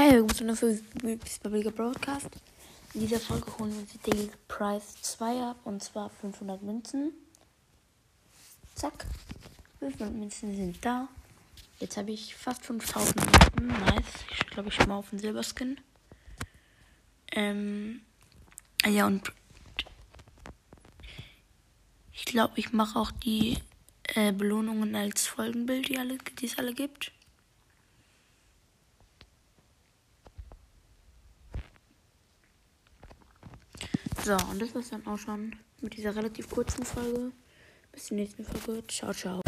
Hi, willkommen zu einer Public Broadcast. In dieser Folge holen wir uns die Daily Price 2 ab und zwar 500 Münzen. Zack, 500 Münzen sind da. Jetzt habe ich fast 5000 Münzen. Nice. Ich glaube, ich mal auf den Silberskin. Ähm, ja, und ich glaube, ich mache auch die äh, Belohnungen als Folgenbild, die, alle, die es alle gibt. So, und das war's dann auch schon mit dieser relativ kurzen Folge. Bis zur nächsten Folge. Ciao, ciao.